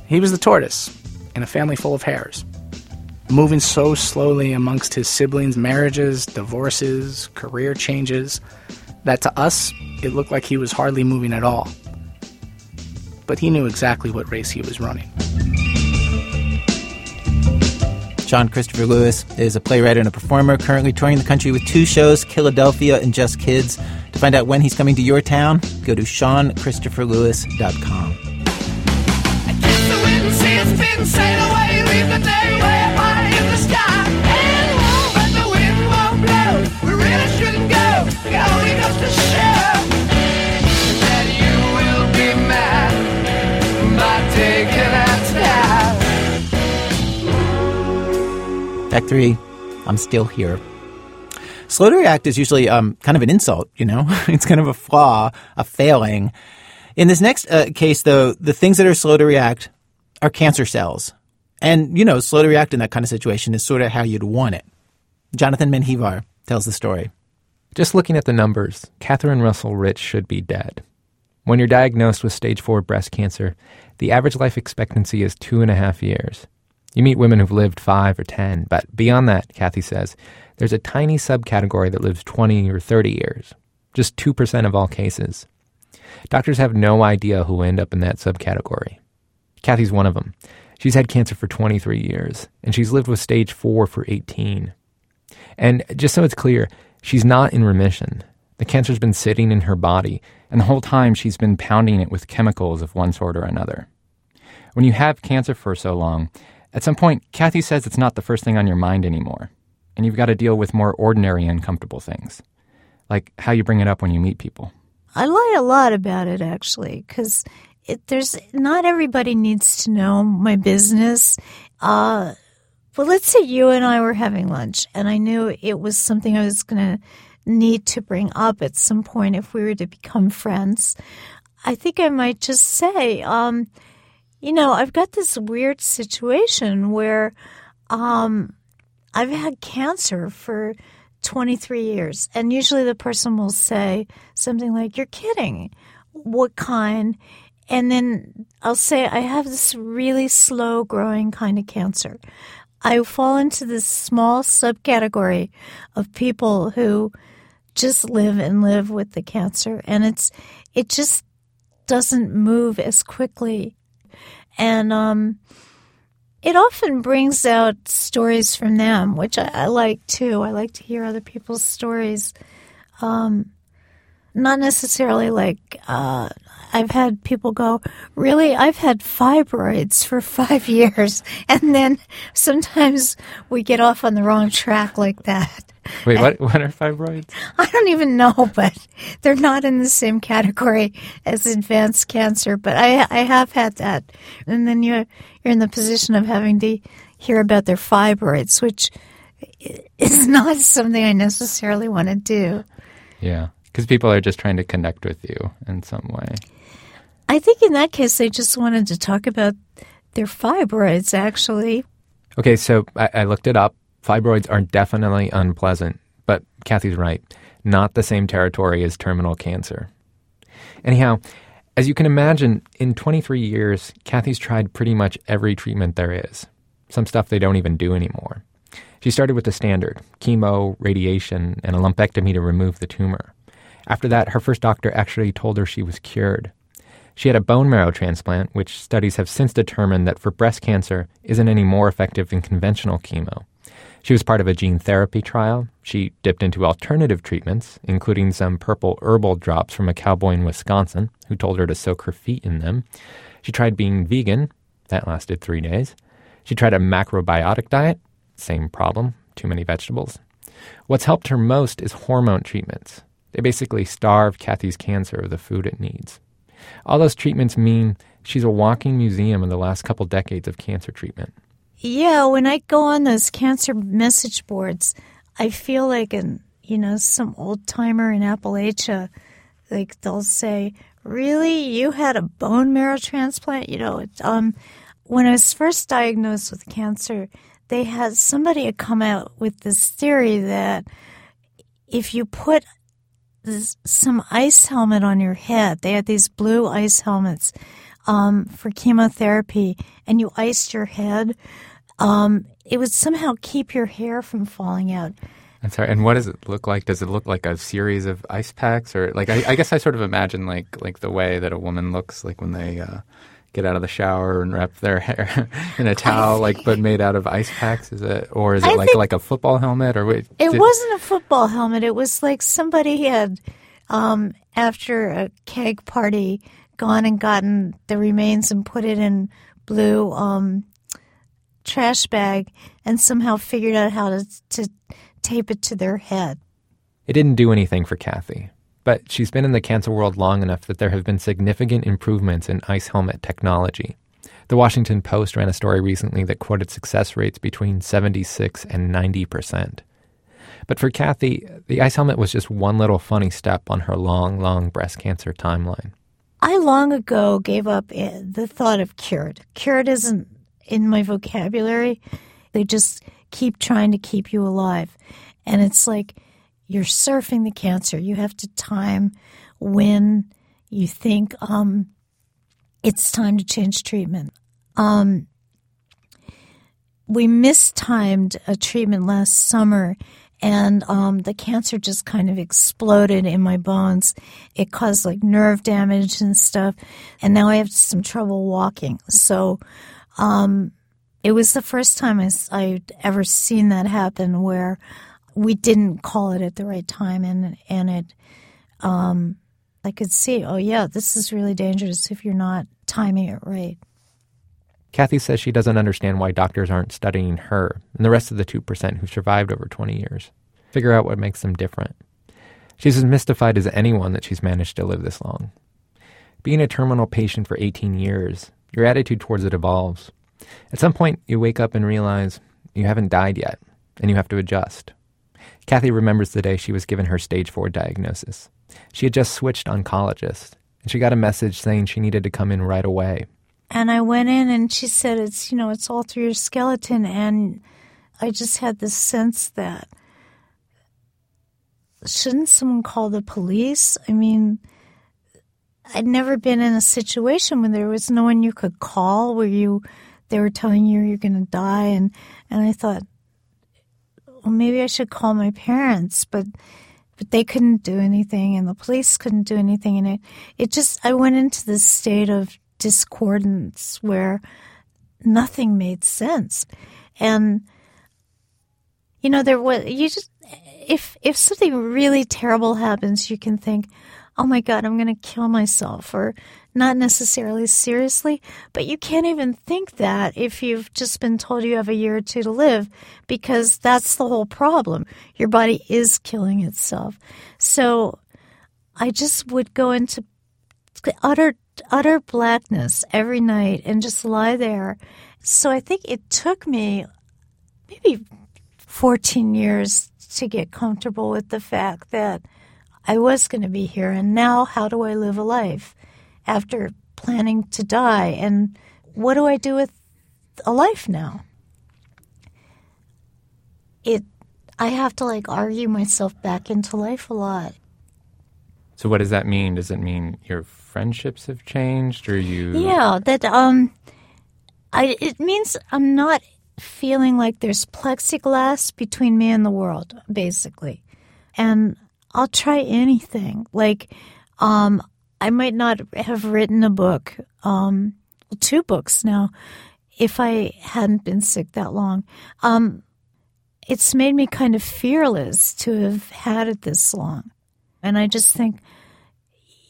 He was the tortoise in a family full of hares, moving so slowly amongst his siblings' marriages, divorces, career changes, that to us, it looked like he was hardly moving at all. But he knew exactly what race he was running. Sean Christopher Lewis is a playwright and a performer currently touring the country with two shows, Philadelphia and Just Kids. To find out when he's coming to your town, go to SeanChristopherLewis.com. Act three, I'm still here. slow to react is usually um, kind of an insult, you know? *laughs* it's kind of a flaw, a failing. In this next uh, case, though, the things that are slow to react are cancer cells. And, you know, slow to react in that kind of situation is sort of how you'd want it. Jonathan Menjivar tells the story. Just looking at the numbers, Katherine Russell Rich should be dead. When you're diagnosed with stage four breast cancer, the average life expectancy is two and a half years. You meet women who've lived five or ten, but beyond that, Kathy says, there's a tiny subcategory that lives 20 or 30 years, just 2% of all cases. Doctors have no idea who end up in that subcategory. Kathy's one of them. She's had cancer for 23 years, and she's lived with stage 4 for 18. And just so it's clear, she's not in remission. The cancer's been sitting in her body, and the whole time she's been pounding it with chemicals of one sort or another. When you have cancer for so long, at some point, Kathy says it's not the first thing on your mind anymore, and you've got to deal with more ordinary and uncomfortable things, like how you bring it up when you meet people. I lie a lot about it actually, because there's not everybody needs to know my business. Uh, but let's say you and I were having lunch, and I knew it was something I was going to need to bring up at some point if we were to become friends. I think I might just say, um, you know, I've got this weird situation where um, I've had cancer for 23 years. And usually the person will say something like, You're kidding. What kind? And then I'll say, I have this really slow growing kind of cancer. I fall into this small subcategory of people who just live and live with the cancer. And it's, it just doesn't move as quickly and um, it often brings out stories from them, which I, I, like too. I like to hear other people's stories. Um, not necessarily like uh, I've had people go, really, I've had fibroids for *laughs* five years, and then sometimes we get off on the wrong track like that. Wait, what? What are fibroids? I don't even know, but they're not in the same category as advanced cancer. But I, I have had that, and then you're you're in the position of having to hear about their fibroids, which is not something I necessarily want to do. Yeah, because people are just trying to connect with you in some way. I think in that case, they just wanted to talk about their fibroids, actually. Okay, so I, I looked it up Fibroids are definitely unpleasant, but Kathy's right. Not the same territory as terminal cancer. Anyhow, as you can imagine, in 23 years, Kathy's tried pretty much every treatment there is. Some stuff they don't even do anymore. She started with the standard chemo, radiation, and a lumpectomy to remove the tumor. After that, her first doctor actually told her she was cured. She had a bone marrow transplant, which studies have since determined that for breast cancer isn't any more effective than conventional chemo. She was part of a gene therapy trial. She dipped into alternative treatments, including some purple herbal drops from a cowboy in Wisconsin who told her to soak her feet in them. She tried being vegan. That lasted three days. She tried a macrobiotic diet. Same problem, too many vegetables. What's helped her most is hormone treatments. They basically starve Kathy's cancer of the food it needs. All those treatments mean she's a walking museum in the last couple decades of cancer treatment. Yeah, when I go on those cancer message boards, I feel like an you know some old timer in Appalachia. Like they'll say, "Really, you had a bone marrow transplant?" You know, um, when I was first diagnosed with cancer, they had somebody had come out with this theory that if you put some ice helmet on your head, they had these blue ice helmets um, for chemotherapy, and you iced your head um, it would somehow keep your hair from falling out. I'm sorry. And what does it look like? Does it look like a series of ice packs, or like I, I guess I sort of imagine like like the way that a woman looks like when they uh, get out of the shower and wrap their *laughs* hair in a towel, like but made out of ice packs. Is it, or is it I like like a football helmet, or wait, It did, wasn't a football helmet. It was like somebody had um, after a keg party gone and gotten the remains and put it in blue um, trash bag and somehow figured out how to, to tape it to their head. It didn't do anything for Kathy, but she's been in the cancer world long enough that there have been significant improvements in ice helmet technology. The Washington Post ran a story recently that quoted success rates between 76 and 90 percent. But for Kathy, the ice helmet was just one little funny step on her long, long breast cancer timeline. I long ago gave up eh, the thought of cured. Cured isn't in my vocabulary. They just keep trying to keep you alive. And it's like you're surfing the cancer. You have to time when you think um, it's time to change treatment. Um, we mistimed a treatment last summer and um, the cancer just kind of exploded in my bones. It caused like nerve damage and stuff, and now I have some trouble walking. So, um, it was the first time I'd ever seen that happen where we didn't call it at the right time, and and it, um, I could see, oh yeah, this is really dangerous if you're not timing it right. Kathy says she doesn't understand why doctors aren't studying her and the rest of the 2% who survived over 20 years. Figure out what makes them different. She's as mystified as anyone that she's managed to live this long. Being a terminal patient for 18 years, your attitude towards it evolves. At some point, you wake up and realize you haven't died yet, and you have to adjust. Kathy remembers the day she was given her stage 4 diagnosis. She had just switched oncologist, and she got a message saying she needed to come in right away and I went in and she said, it's, you know, it's all through your skeleton. And I just had this sense that shouldn't someone call the police? I mean, I'd never been in a situation where there was no one you could call where you, they were telling you you're going to die. And, and I thought, well, maybe I should call my parents, but, but they couldn't do anything and the police couldn't do anything. And it, it just, I went into this state of discordance where nothing made sense. And you know, there was you just if if something really terrible happens, you can think, "Oh my god, I'm going to kill myself," or not necessarily seriously, but you can't even think that if you've just been told you have a year or two to live, because that's the whole problem. Your body is killing itself. So I just would go into utter utter blackness every night and just lie there. So I think it took me maybe 14 years to get comfortable with the fact that I was going to be here. And now, how do I live a life after planning to die? And what do I do with a life now? It, I have to like argue myself back into life a lot. So what does that mean? Does it mean your friendships have changed, or you? Yeah, that um, I it means I'm not feeling like there's plexiglass between me and the world, basically, and I'll try anything. Like, um, I might not have written a book, um, two books now, if I hadn't been sick that long. Um, it's made me kind of fearless to have had it this long. And I just think,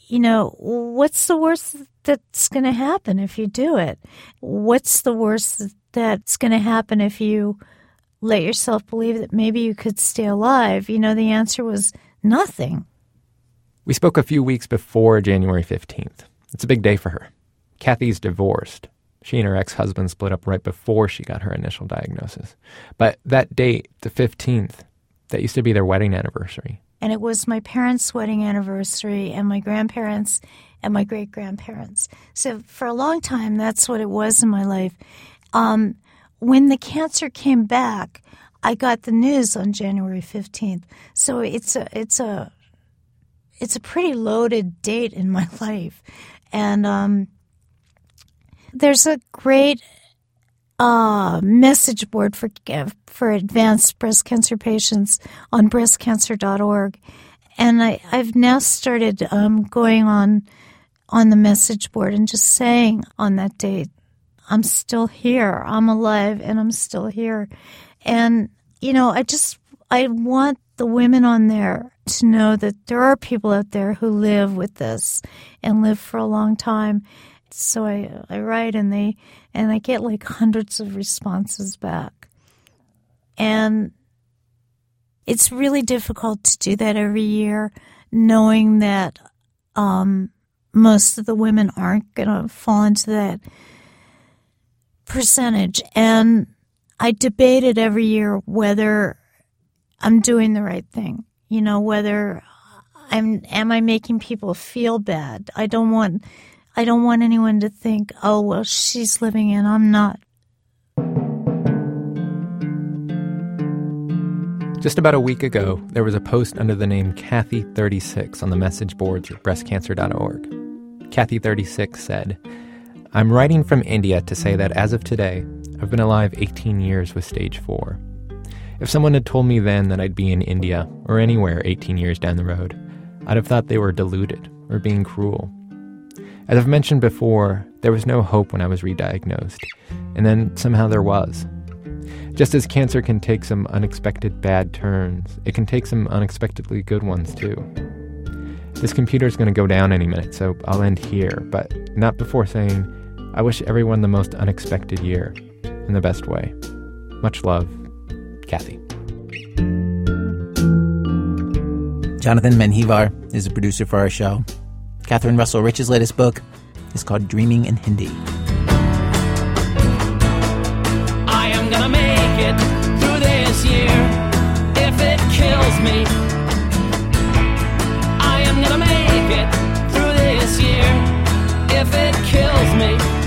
you know, what's the worst that's going to happen if you do it? What's the worst that's going to happen if you let yourself believe that maybe you could stay alive? You know, the answer was nothing. We spoke a few weeks before January 15th. It's a big day for her. Kathy's divorced. She and her ex husband split up right before she got her initial diagnosis. But that date, the 15th, that used to be their wedding anniversary and it was my parents' wedding anniversary and my grandparents and my great grandparents. So for a long time, that's what it was in my life. Um, when the cancer came back, I got the news on January fifteenth. So it's a it's a it's a pretty loaded date in my *laughs* life, and um, there's a great uh, message board for for advanced breast cancer patients on breastcancer.org, and I, I've now started um, going on on the message board and just saying on that date, I'm still here, I'm alive, and I'm still here, and you know, I just I want the women on there to know that there are people out there who live with this and live for a long time. So I I write and they and I get like hundreds of responses back. And it's really difficult to do that every year, knowing that um, most of the women aren't going to fall into that percentage. And I debated every year whether I'm doing the right thing. You know, whether I'm am I making people feel bad? I don't want I don't want anyone to think, "Oh, well, she's living in, I'm not." Just about a week ago, there was a post under the name Kathy36 on the message boards at breastcancer.org. Kathy36 said, I'm writing from India to say that as of today, I've been alive 18 years with stage 4. If someone had told me then that I'd be in India or anywhere 18 years down the road, I'd have thought they were deluded or being cruel. As I've mentioned before, there was no hope when I was re-diagnosed, and then somehow there was. Just as cancer can take some unexpected bad turns, it can take some unexpectedly good ones too. This computer's going to go down any minute, so I'll end here, but not before saying I wish everyone the most unexpected year in the best way. Much love, Kathy. Jonathan Menjivar is a producer for our show. Katherine Russell Rich's latest book is called Dreaming in Hindi. I am gonna make it through this year if it kills me. I am gonna make it through this year if it kills me.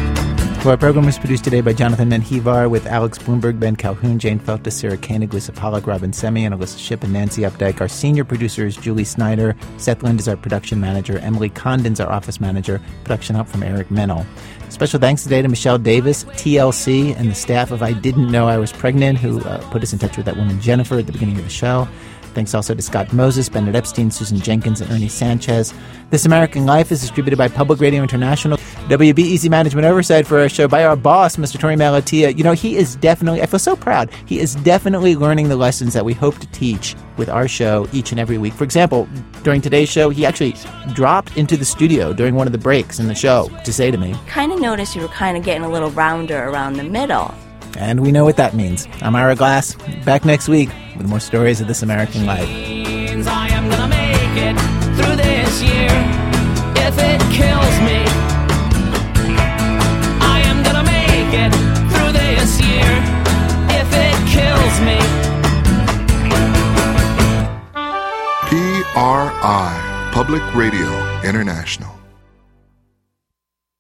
Well, our program was produced today by Jonathan Menjivar with Alex Blumberg, Ben Calhoun, Jane Feltes, Sarah Koenig, Lisa Pollak, Robyn Semien, and Alissa Shipp and Nancy Updike. Our senior producer is Julie Snyder. Seth Lind is our production manager. Emily Condon's our office manager. Production help from Eric Mennel. Special thanks today to Michelle Davis, TLC, and the staff of I Didn't Know I Was Pregnant, who uh, put us in touch with that woman Jennifer at the beginning of the show. Thanks also to Scott Moses, Bennett Epstein, Susan Jenkins, and Ernie Sanchez. This American Life is distributed by Public Radio International. WBEZ Management Oversight for our show by our boss, Mr. Torey Malatia. You know, he is definitely, I feel so proud, he is definitely learning the lessons that we hope to teach with our show each and every week. For example, during today's show, he actually dropped into the studio during one of the breaks in the show to say to me, Kind of noticed you were kind of getting a little rounder around the middle. And we know what that means. I'm Ira Glass, back next week with more stories of this American life. I am gonna make it through this year if it kills me. I am gonna make it through this year if it kills me. PRI, Public Radio International.